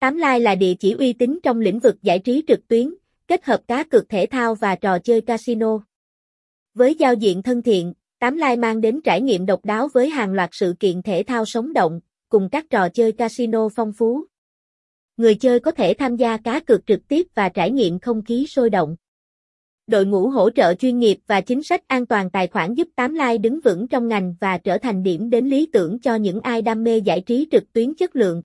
Tám Lai là địa chỉ uy tín trong lĩnh vực giải trí trực tuyến, kết hợp cá cược thể thao và trò chơi casino. Với giao diện thân thiện, Tám Lai mang đến trải nghiệm độc đáo với hàng loạt sự kiện thể thao sống động, cùng các trò chơi casino phong phú. Người chơi có thể tham gia cá cược trực tiếp và trải nghiệm không khí sôi động. Đội ngũ hỗ trợ chuyên nghiệp và chính sách an toàn tài khoản giúp Tám Lai đứng vững trong ngành và trở thành điểm đến lý tưởng cho những ai đam mê giải trí trực tuyến chất lượng.